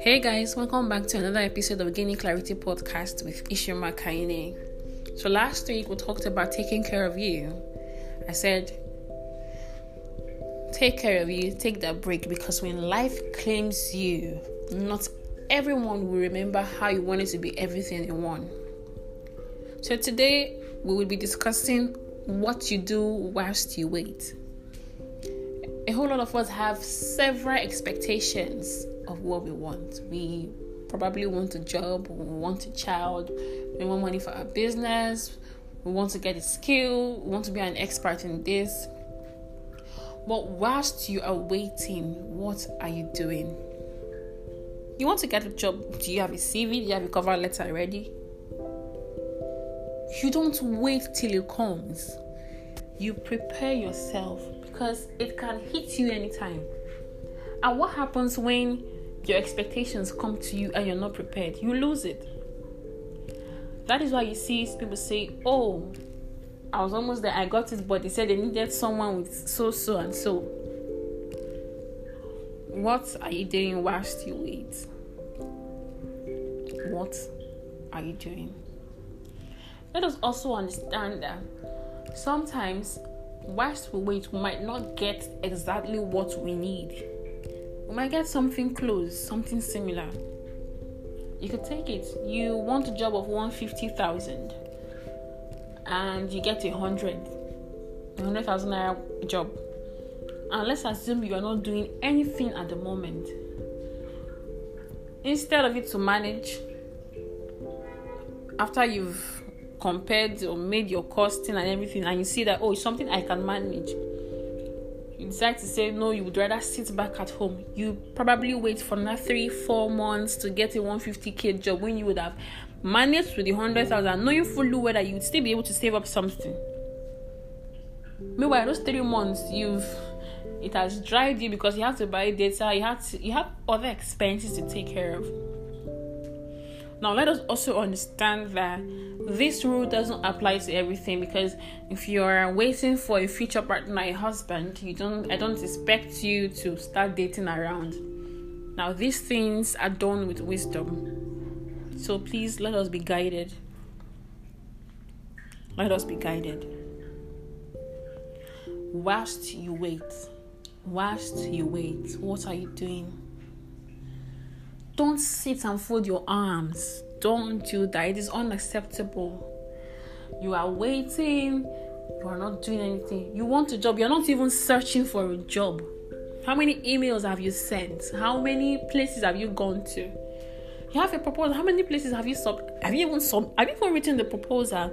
Hey guys, welcome back to another episode of Gaining Clarity podcast with Ishima Kaine. So last week we talked about taking care of you. I said, take care of you, take that break because when life claims you, not everyone will remember how you wanted to be everything in one. So today we will be discussing what you do whilst you wait. A whole lot of us have several expectations of what we want. We probably want a job, we want a child, we want money for our business, we want to get a skill, we want to be an expert in this. But whilst you are waiting, what are you doing? You want to get a job, do you have a CV? Do you have a cover letter ready? You don't wait till it comes. You prepare yourself because it can hit you anytime. And what happens when your expectations come to you and you're not prepared, you lose it. That is why you see people say, Oh, I was almost there, I got it, but they said they needed someone with so, so, and so. What are you doing whilst you wait? What are you doing? Let us also understand that sometimes, whilst we wait, we might not get exactly what we need we might get something close, something similar. You could take it. You want a job of 150,000 and you get a 100, a 100,000 naira job. And let's assume you are not doing anything at the moment. Instead of it to manage, after you've compared or made your costing and everything, and you see that, oh, it's something I can manage you decide to say no, you would rather sit back at home. You probably wait for another three, four months to get a 150k job when you would have managed with the 100,000, knowing fully well that you would still be able to save up something. Meanwhile, those three months, you've it has dried you because you have to buy data, you have to you have other expenses to take care of. Now, let us also understand that this rule doesn't apply to everything because if you're waiting for a future partner, a husband, you don't I don't expect you to start dating around. Now, these things are done with wisdom. So please let us be guided. Let us be guided. Whilst you wait, whilst you wait, what are you doing? Don't sit and fold your arms. Don't do that. It is unacceptable. You are waiting, you are not doing anything. You want a job, you're not even searching for a job. How many emails have you sent? How many places have you gone to? You have a proposal. How many places have you sub? Have you even sub? Have you even written the proposal?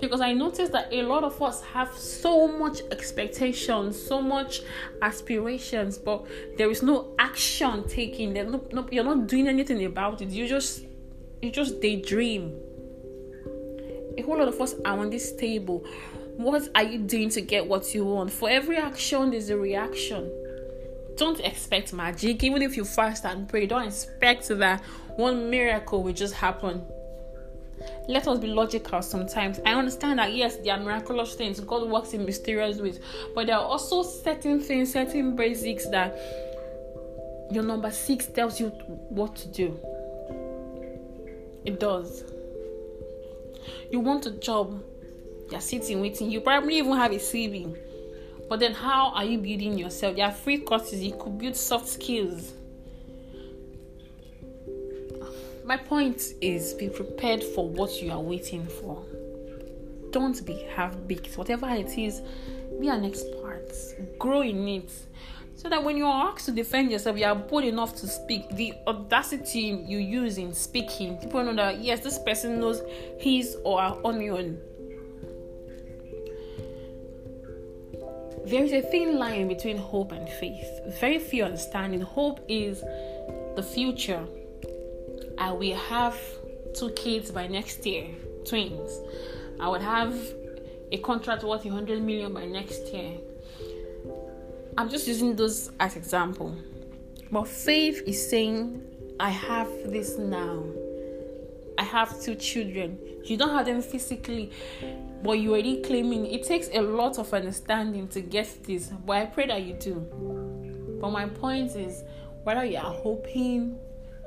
Because I noticed that a lot of us have so much expectations, so much aspirations, but there is no action taken. There, no, no, you're not doing anything about it. You just, you just daydream. A whole lot of us are on this table. What are you doing to get what you want? For every action, there's a reaction don't expect magic. Even if you fast and pray, don't expect that one miracle will just happen. Let us be logical sometimes. I understand that yes, there are miraculous things. God works in mysterious ways, but there are also certain things, certain basics that your number six tells you what to do. It does. You want a job, you're sitting waiting. You probably even have a CV but then, how are you building yourself? There are free courses, you could build soft skills. My point is be prepared for what you are waiting for. Don't be half baked. Whatever it is, be an expert, grow in it. So that when you are asked to defend yourself, you are bold enough to speak. The audacity you use in speaking, people know that yes, this person knows his or her onion there is a thin line between hope and faith. Very few understanding. Hope is the future. I will have two kids by next year, twins. I would have a contract worth 100 million by next year. I'm just using those as example. But faith is saying, I have this now. I have two children. You don't have them physically, but you're already claiming. It takes a lot of understanding to get this, but I pray that you do. But my point is whether you are hoping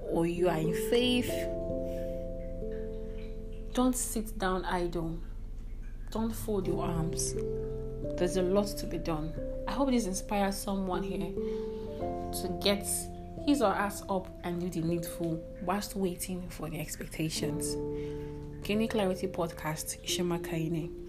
or you are in faith, don't sit down idle. Don't fold your arms. There's a lot to be done. I hope this inspires someone here to get his or her ass up and do the needful whilst waiting for the expectations. Gaining Clarity Podcast, Ishema Kaine.